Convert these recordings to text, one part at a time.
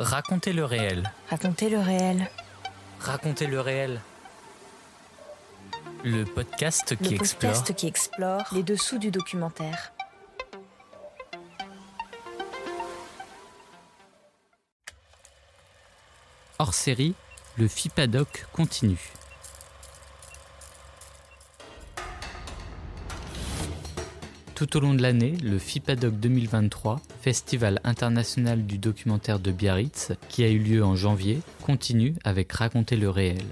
Racontez le réel. Racontez le réel. Racontez le réel. Le podcast qui le explore podcast qui explore les dessous du documentaire. hors série, le FIPADOC continue. Tout au long de l'année, le FIPADOC 2023, Festival international du documentaire de Biarritz, qui a eu lieu en janvier, continue avec Raconter le réel.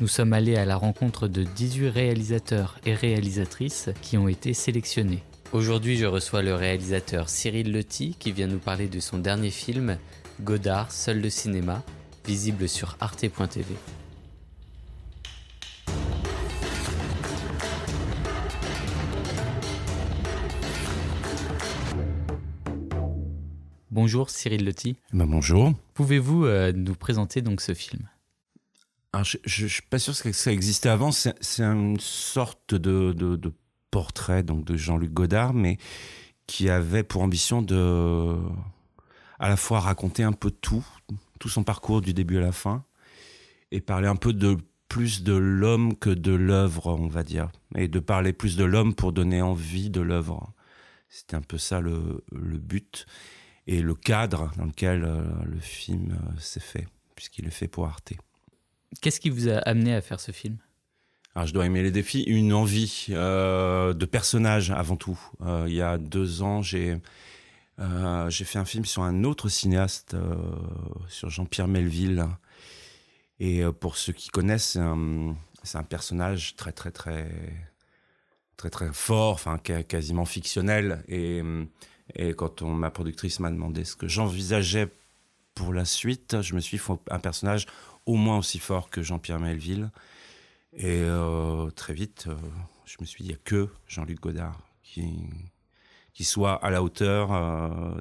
Nous sommes allés à la rencontre de 18 réalisateurs et réalisatrices qui ont été sélectionnés. Aujourd'hui, je reçois le réalisateur Cyril Leti qui vient nous parler de son dernier film, Godard, Seul de cinéma, visible sur arte.tv. Bonjour Cyril Leti. Ben bonjour. Pouvez-vous euh, nous présenter donc ce film? Alors, je, je suis pas sûr que ça existait avant. C'est c'est une sorte de, de, de portrait donc de Jean-Luc Godard, mais qui avait pour ambition de à la fois raconter un peu tout, tout son parcours du début à la fin, et parler un peu de plus de l'homme que de l'œuvre, on va dire, et de parler plus de l'homme pour donner envie de l'œuvre. C'était un peu ça le, le but et le cadre dans lequel euh, le film euh, s'est fait, puisqu'il est fait pour Arte. Qu'est-ce qui vous a amené à faire ce film? Alors, je dois aimer les défis, une envie euh, de personnage avant tout. Euh, il y a deux ans, j'ai euh, j'ai fait un film sur un autre cinéaste, sur Jean-Pierre Melville. Et pour ceux qui connaissent, c'est un, c'est un personnage très très très très très fort, enfin quasiment fictionnel. Et, et quand on, ma productrice m'a demandé ce que j'envisageais pour la suite, je me suis faut un personnage au moins aussi fort que Jean-Pierre Melville. Et euh, très vite, euh, je me suis dit, il n'y a que Jean-Luc Godard qui, qui soit à la hauteur euh,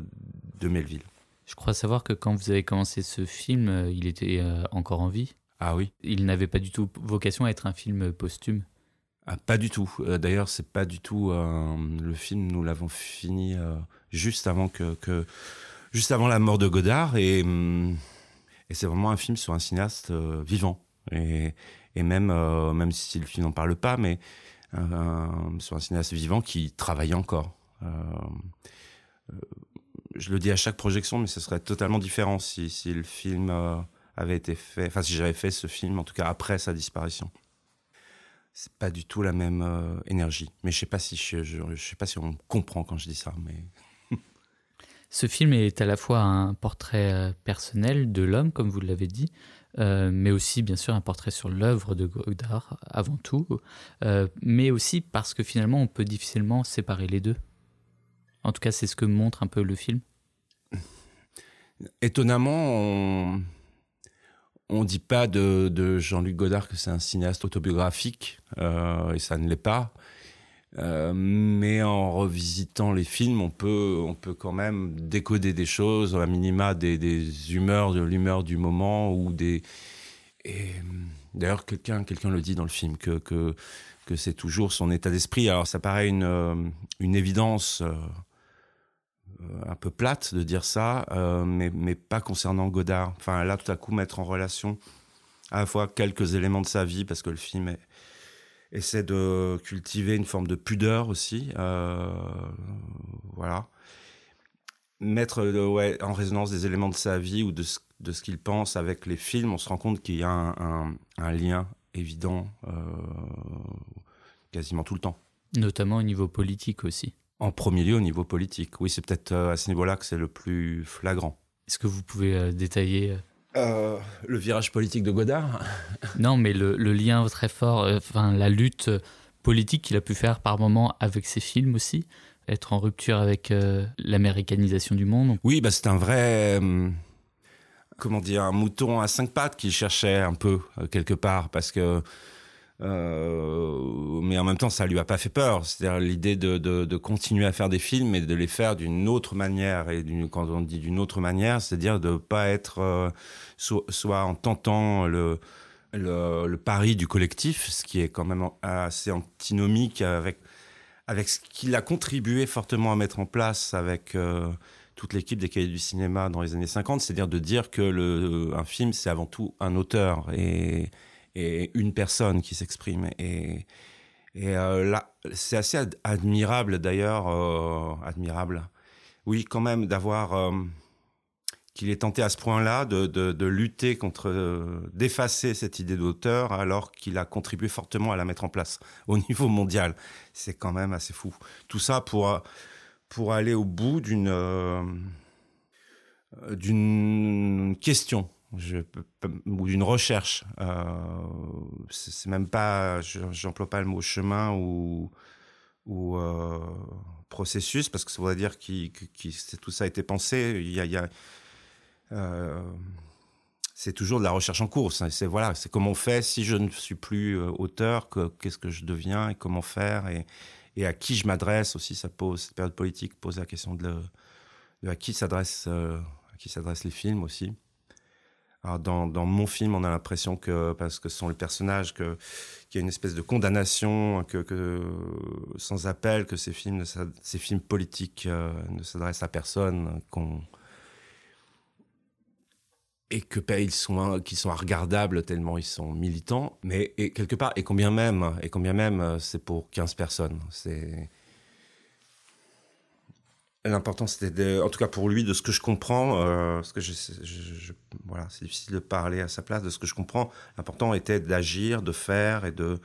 de Melville. Je crois savoir que quand vous avez commencé ce film, il était encore en vie. Ah oui Il n'avait pas du tout vocation à être un film posthume. ah, Pas du tout. D'ailleurs, c'est pas du tout le film. Nous l'avons fini juste avant que, juste avant la mort de Godard et hum, c'est vraiment un film sur un cinéaste euh, vivant et même euh, même si le film n'en parle pas, mais euh, sur un cinéaste vivant qui travaille encore. Je le dis à chaque projection, mais ce serait totalement différent si, si le film avait été fait, enfin si j'avais fait ce film, en tout cas après sa disparition. C'est pas du tout la même énergie. Mais je sais pas si je, je sais pas si on comprend quand je dis ça, mais Ce film est à la fois un portrait euh, personnel de l'homme, comme vous l'avez dit, euh, mais aussi bien sûr un portrait sur l'œuvre de Godard avant tout, euh, mais aussi parce que finalement on peut difficilement séparer les deux. En tout cas, c'est ce que montre un peu le film. étonnamment, on on dit pas de, Jean-Luc Godard que c'est un cinéaste autobiographique, et ça ne l'est pas. Euh, mais en revisitant les films, on peut, on peut quand même décoder des choses, à minima des, humeurs, de l'humeur du moment ou des. D'ailleurs, quelqu'un, quelqu'un le dit dans le film que que que c'est toujours son état d'esprit. Alors, ça paraît une euh, une évidence. euh, un peu plate de dire ça, mais, mais pas concernant Godard. Enfin, là, tout à coup, mettre en relation à la fois quelques éléments de sa vie, parce que le film est- essaie de cultiver une forme de pudeur aussi. euh, voilà. Mettre euh, ouais, en résonance des éléments de sa vie ou de ce, de ce qu'il pense avec les films, on se rend compte qu'il y a un, un, un lien évident euh, quasiment tout le temps. Notamment au niveau politique aussi. En premier lieu au niveau politique. Oui, c'est peut-être euh, à ce niveau-là que c'est le plus flagrant. Est-ce que vous pouvez euh, détailler Euh, le virage politique de Godard? Non, mais le, lien très fort, euh, enfin la lutte politique qu'il a pu faire par moment avec ses films aussi, être en rupture avec euh, l'américanisation du monde. Oui, bah, c'est un vrai, euh, comment dire, un mouton à cinq pattes qu'il cherchait un peu quelque part, parce que, mais en même temps, ça lui a pas fait peur. C'est-à-dire l'idée de, continuer à faire des films et de les faire d'une autre manière. Et quand on dit d'une autre manière, c'est-à-dire de pas être so- soit en tentant le le, pari du collectif, ce qui est quand même assez antinomique avec avec ce qu'il a contribué fortement à mettre en place avec euh, toute l'équipe des cahiers du cinéma dans les années 50, c'est-à-dire de dire que le, un film, c'est avant tout un auteur et, et une personne qui s'exprime. Et, et euh, là, c'est assez admirable d'ailleurs, euh, admirable, oui, quand même, d'avoir qu'il est tenté à ce point-là de, de, de, lutter contre, euh, d'effacer cette idée d'auteur alors qu'il a contribué fortement à la mettre en place au niveau mondial. C'est quand même assez fou. Tout ça pour, pour aller au bout d'une, euh, question. Ou d'une recherche. Euh, c'est même pas, j'emploie pas le mot chemin ou, ou processus parce que ça voudrait dire que tout ça a été pensé. Il y a, c'est toujours de la recherche en cours. C'est voilà, c'est comment on fait si je ne suis plus euh, auteur, qu'est-ce que je deviens et comment faire et, à qui je m'adresse aussi. Ça pose cette période politique pose la question de, à qui s'adresse euh, à qui s'adressent les films aussi. Dans, mon film, on a l'impression que parce que ce sont les personnages que qu'il y a une espèce de condamnation que, sans appel que ces films ces films politiques euh, ne s'adressent à personne qu'on et que ils sont qui sont regardables tellement ils sont militants mais quelque part et combien même et combien même euh, c'est pour 15 personnes. L'important c'était en tout cas pour lui de ce que je comprends euh, ce que voilà c'est difficile de parler à sa place de ce que je comprends l'important était d'agir de faire et de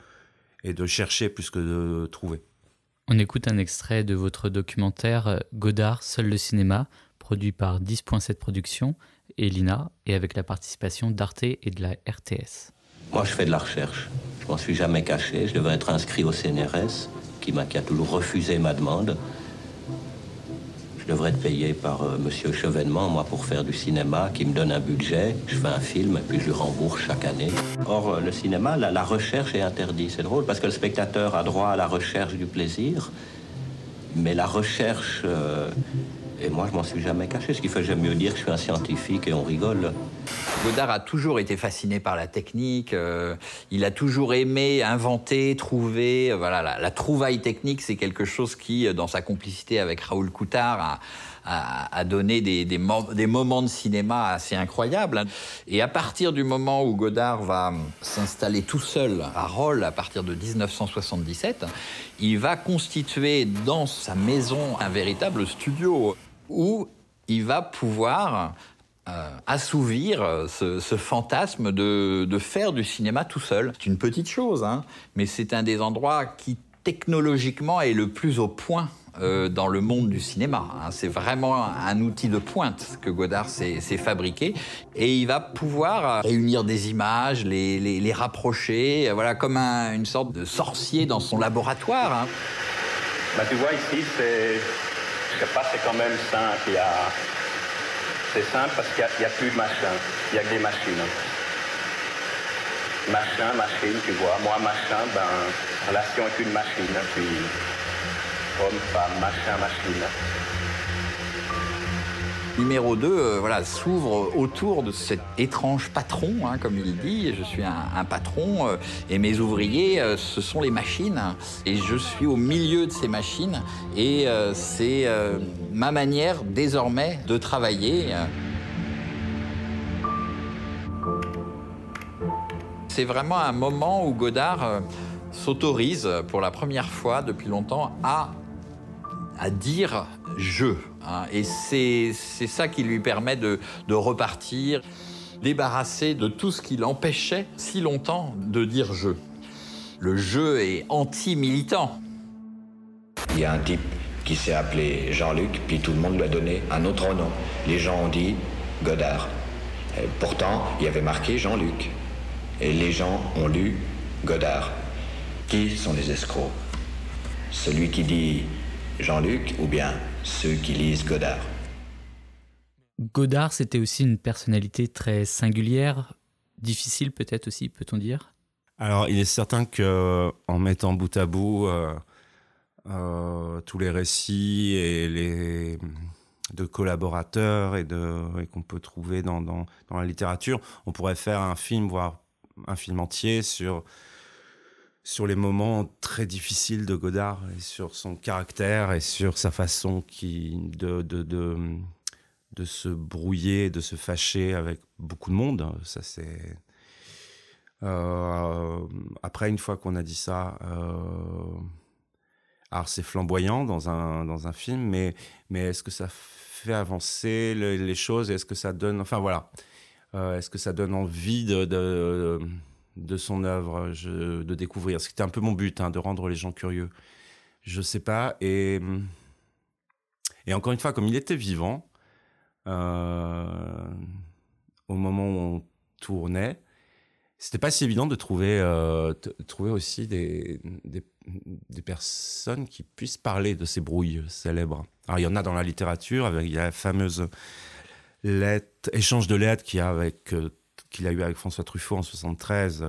et de chercher plus que de trouver. On écoute un extrait de votre documentaire euh, Godard seul le cinéma produit par 10.7 Productions et l'INA, et avec la participation d'Arte et de la RTS. Moi, je fais de la recherche. Je m'en suis jamais caché. Je devais être inscrit au CNRS, qui m'a qui a toujours refusé ma demande. Je devrais être payé par euh, Monsieur Chevènement, moi, pour faire du cinéma, qui me donne un budget. Je fais un film et puis je le rembourse chaque année. Or, euh, le cinéma, la, la recherche est interdite. C'est drôle parce que le spectateur a droit à la recherche du plaisir, mais la recherche euh, et moi, je m'en suis jamais caché, ce qui fait j'aime mieux dire que je suis un scientifique et on rigole. Godard a toujours été fasciné par la technique. Euh, il a toujours aimé inventer, trouver. Euh, voilà, la, trouvaille technique, c'est quelque chose qui, euh, dans sa complicité avec Raoul Coutard, a, donné des, des, mo des, moments de cinéma assez incroyables. Et à partir du moment où Godard va s'installer tout seul à Rolles, à partir de 1977, il va constituer dans sa maison un véritable studio où il va pouvoir euh, assouvir ce, ce fantasme de, faire du cinéma tout seul. C'est une petite chose, hein, mais c'est un des endroits qui technologiquement est le plus au point euh, dans le monde du cinéma. Hein. C'est vraiment un outil de pointe que Godard s'est fabriqué et il va pouvoir réunir des images, les, rapprocher, voilà, comme un, une sorte de sorcier dans son laboratoire. Hein. Bah, tu vois ici, c'est sais pas, c'est quand même simple. C'est simple parce qu'il n'y a, a, plus de machin. Il n'y a que des machines. Machin, machine, tu vois. Moi, machin, ben, relation avec une machine. Puis, homme, femme, machin, machine numéro 2 euh, voilà, s'ouvre autour de cet étrange patron, hein, comme il dit. Je suis un, patron euh, et mes ouvriers, euh, ce sont les machines. Et je suis au milieu de ces machines et c'est ma manière désormais de travailler. C'est vraiment un moment où Godard s'autorise pour la première fois depuis longtemps à, à dire je. Hein, et c'est ça qui lui permet de, de repartir, débarrassé de tout ce qui l'empêchait si longtemps de dire je. Le jeu est anti-militant. Il y a un type qui s'est appelé Jean-Luc, puis tout le monde lui a donné un autre nom. Les gens ont dit Godard. Pourtant, il y avait marqué Jean-Luc. Et les gens ont lu Godard. Qui sont les escrocs? Celui qui dit Jean-Luc ou bien ceux qui lisent Godard. Godard, c'était aussi une personnalité très singulière, difficile peut-être aussi, peut-on dire? Alors, il est certain que en mettant bout à bout euh, euh, tous les récits et les de collaborateurs et, de, et qu'on peut trouver dans, dans, dans la littérature, on pourrait faire un film, voire un film entier sur sur les moments très difficiles de Godard et sur son caractère et sur sa façon qui de, de, de de se brouiller, de se fâcher avec beaucoup de monde. Ça, c'est. Euh, après, une fois qu'on a dit ça, euh, alors c'est flamboyant dans un, dans un film, mais, mais est-ce que ça fait avancer les, choses? Est-ce que ça donne. Enfin, voilà. Euh, est-ce que ça donne envie de, de, de son œuvre, de découvrir C'était un peu mon but, hein, de rendre les gens curieux. Je sais pas. Et, et encore une fois, comme il était vivant, euh, au moment où on tournait, c'était pas si évident de trouver, euh, trouver aussi des, personnes qui puissent parler de ces brouilles célèbres. Alors, il y en a dans la littérature, avec il y a la fameuse lettre, échange de lettres qu'il a, avec, euh, qu'il a eu avec François Truffaut en 73,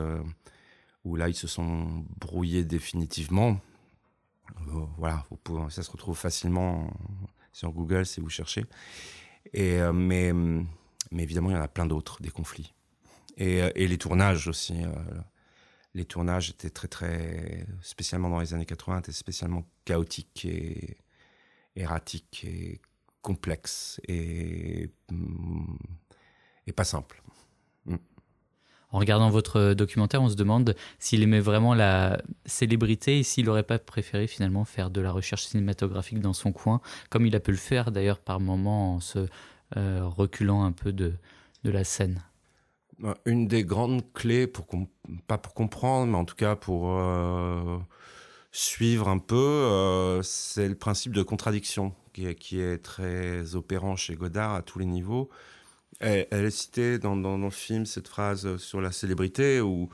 où là, ils se sont brouillés définitivement. voilà, vous pouvez, ça se retrouve facilement sur Google si vous cherchez. Et, euh, mais, mais évidemment, il y en a plein d'autres, des conflits. Et, euh, les tournages aussi. Euh, les tournages étaient très, très, spécialement dans les années 80, étaient spécialement chaotiques et erratiques et complexes et, mm, et pas simples. Mm. En regardant votre documentaire, on se demande s'il aimait vraiment la célébrité et s'il n'aurait pas préféré finalement faire de la recherche cinématographique dans son coin, comme il a pu le faire d'ailleurs par moments en se euh, reculant un peu de, de la scène. Euh, une des grandes clés, pour pas pour comprendre, mais en tout cas pour euh, suivre un peu, c'est le principe de contradiction qui est, qui est très opérant chez Godard à tous les niveaux. Elle, est citée dans, le film cette phrase sur la célébrité où,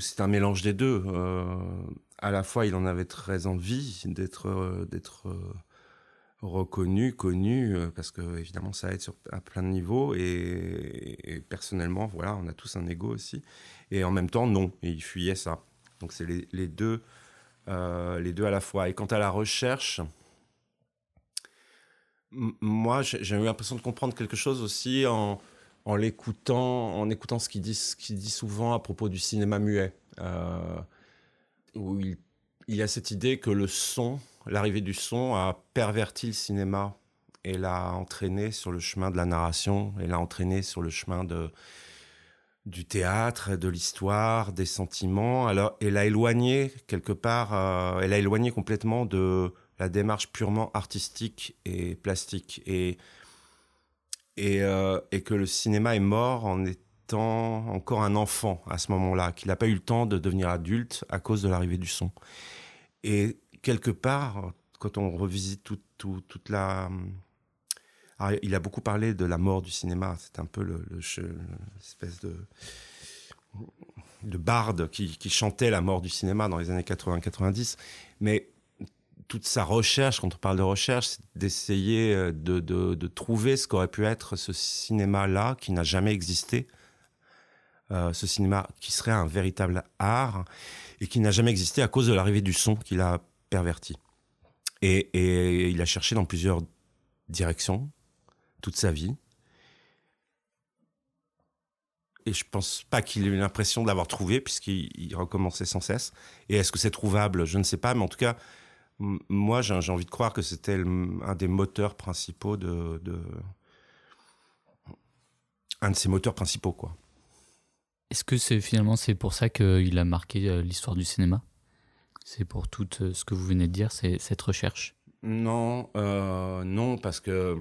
c'est un mélange des deux. Euh, à la fois, il en avait très envie d'être euh, euh, reconnu, connu, parce que évidemment ça aide à plein de niveaux. Et, personnellement, voilà, on a tous un ego aussi. Et en même temps, non, il fuyait ça. Donc c'est les, deux, les deux à la fois. Et quant à la recherche, moi, j'ai eu l'impression de comprendre quelque chose aussi en, en l'écoutant, en écoutant ce qu'il dit, souvent à propos du cinéma muet, euh, où il, il, y a cette idée que le son, l'arrivée du son, a perverti le cinéma et l'a entraîné sur le chemin de la narration, et l'a entraîné sur le chemin de du théâtre, de l'histoire, des sentiments. Alors, elle a éloigné quelque part, euh, elle a éloigné complètement de la démarche purement artistique et plastique et et, euh, et que le cinéma est mort en étant encore un enfant à ce moment-là, qu'il n'a pas eu le temps de devenir adulte à cause de l'arrivée du son. Et quelque part, quand on revisite tout, tout, toute la... Alors, il a beaucoup parlé de la mort du cinéma, c'est un peu l'espèce le, de, de barde qui, qui chantait la mort du cinéma dans les années 80-90. Mais toute sa recherche, quand on parle de recherche, c'est d'essayer euh, de, de, trouver ce qu'aurait pu être ce cinéma-là qui n'a jamais existé. Euh, ce cinéma qui serait un véritable art et qui n'a jamais existé à cause de l'arrivée du son qu'il a perverti. Et, il a cherché dans plusieurs directions toute sa vie. Et je pense pas qu'il ait eu l'impression de l'avoir trouvé puisqu'il recommençait sans cesse. Et est-ce que c'est trouvable? Je ne sais pas, mais en tout cas, moi, j'ai envie de croire que c'était un des moteurs principaux de, de, un de ses moteurs principaux, quoi. Est-ce que c'est finalement c'est pour ça qu'il a marqué euh, l'histoire du cinéma? C'est pour tout euh, ce que vous venez de dire, c'est cette recherche? Non, euh, non, parce que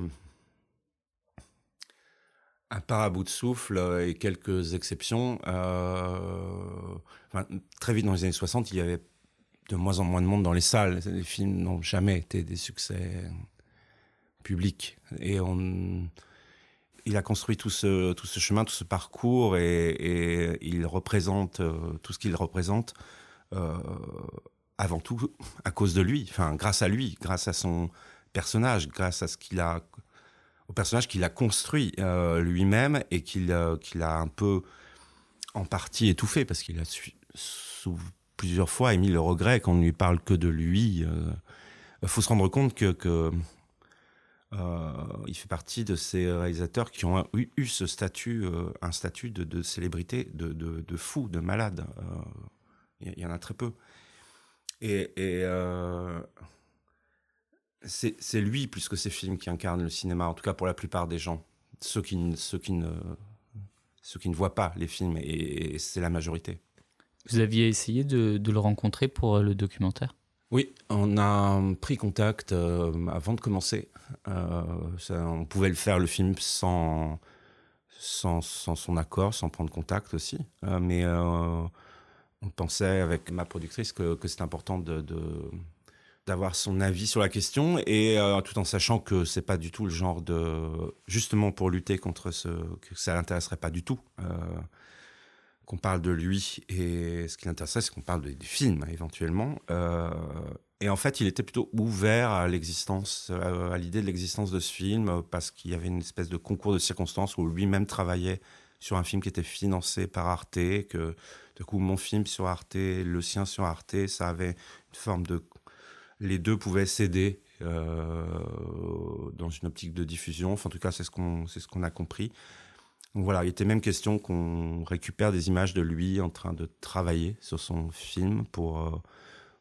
à part à bout de souffle et quelques exceptions, très vite dans les années 60, il y avait de moins en moins de monde dans les salles. Les films n'ont jamais été des succès publics. Et on, il a construit tout ce, tout ce chemin, tout ce parcours, et, il représente euh, tout ce qu'il représente euh, avant tout à cause de lui, enfin grâce à lui, grâce à son personnage, grâce à ce qu'il a, au personnage qu'il a construit euh, lui-même et qu'il a un peu en partie étouffé parce qu'il a su, plusieurs fois émis le regret qu'on ne lui parle que de lui. Il euh, faut se rendre compte que, que euh, fait partie de ces réalisateurs qui ont eu, ce statut, euh, un statut de, célébrité, de, de, fou, de malade. Il y, en a très peu. Et, et c'est lui plus que ses films qui incarnent le cinéma, en tout cas pour la plupart des gens, ceux qui, ceux qui, ne, ceux qui ne voient pas les films, et, c'est la majorité. Vous aviez essayé de, le rencontrer pour le documentaire? Oui, on a pris contact avant de commencer. on pouvait le faire, le film, sans, son accord, sans prendre contact aussi. mais on pensait avec ma productrice que, que c'était important d'avoir son avis sur la question et euh, tout en sachant que c'est pas du tout le genre de justement pour lutter contre ce que ça l'intéresserait pas du tout euh, qu'on parle de lui et ce qui l'intéressait c'est qu'on parle des films éventuellement euh, et en fait il était plutôt ouvert à l'existence à l'idée de l'existence de ce film parce qu'il y avait une espèce de concours de circonstances où lui-même travaillait sur un film qui était financé par Arte que du coup, mon film sur Arte, le sien sur Arte, ça avait une forme de. Les deux pouvaient s'aider euh, dans une optique de diffusion. Enfin, en tout cas, c'est ce qu'on c'est ce qu'on a compris. Voilà, il était même question qu'on récupère des images de lui en train de travailler sur son film pour, euh,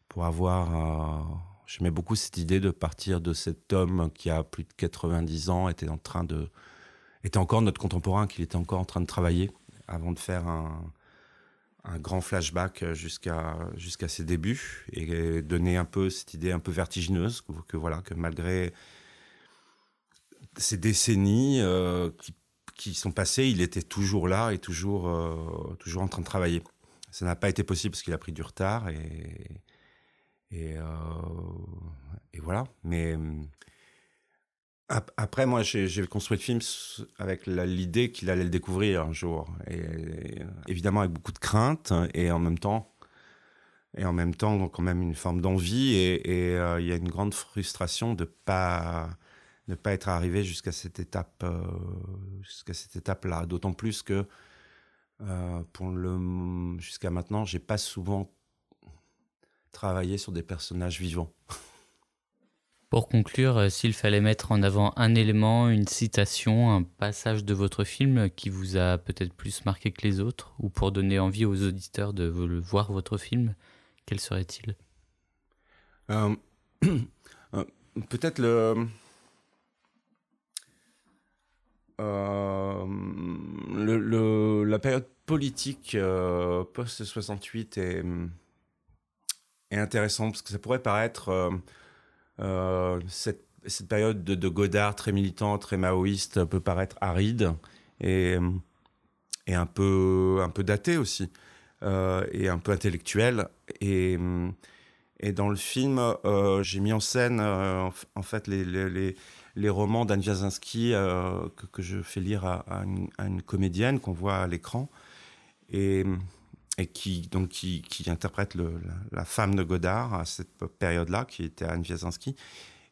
pour avoir. Euh, j'aimais beaucoup cette idée de partir de cet homme qui a plus de 90 ans, était en train de. était encore notre contemporain, qu'il était encore en train de travailler avant de faire un, un grand flashback jusqu'à jusqu'à ses débuts et donner un peu cette idée un peu vertigineuse que, voilà que malgré ces décennies euh, qui, qui, sont passées, il était toujours là et toujours euh, toujours en train de travailler. Ça n'a pas été possible parce qu'il a pris du retard et et, euh, voilà. Mais après, moi, j'ai construit le film avec l'idée qu'il allait le découvrir un jour, et, évidemment avec beaucoup de crainte et en même temps, et en même temps quand même une forme d'envie et, euh, il y a une grande frustration de pas ne pas être arrivé jusqu'à cette étape, euh, jusqu'à cette étape-là. D'autant plus que euh, pour le jusqu'à maintenant, j'ai pas souvent travaillé sur des personnages vivants. Pour conclure, euh, s'il fallait mettre en avant un élément, une citation, un passage de votre film qui vous a peut-être plus marqué que les autres, ou pour donner envie aux auditeurs de voir votre film, quel serait-il? Euh, euh, Peut-être le... le, la période politique post-68 est, est intéressante parce que ça pourrait paraître euh, cette, cette, période de, Godard très militant, très maoïste peut paraître aride et, et un peu un peu datée aussi euh, et un peu intellectuelle et et dans le film, euh, j'ai mis en scène euh, en fait les, les, les romans d'Anne Jasinski euh, que, je fais lire à, une, comédienne qu'on voit à l'écran et, et qui donc qui, qui interprète la, femme de Godard à cette période-là, qui était Anne Wiazanski.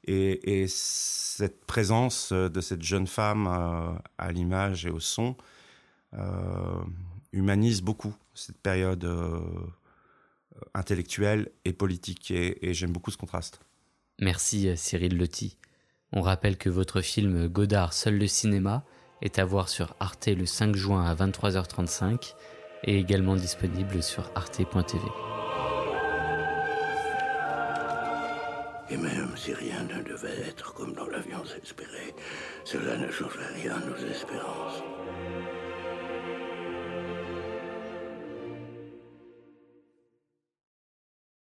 Et, et, cette présence de cette jeune femme euh, à l'image et au son humanise beaucoup cette période intellectuelle et politique. Et, et j'aime beaucoup ce contraste. Merci Cyril Lotti. On rappelle que votre film Godard Seul le cinéma est à voir sur Arte le 5 juin à 23h35 et également disponible sur arte.tv. Et même si rien ne devait être comme nous l'avions espéré, cela ne changerait rien à nos espérances.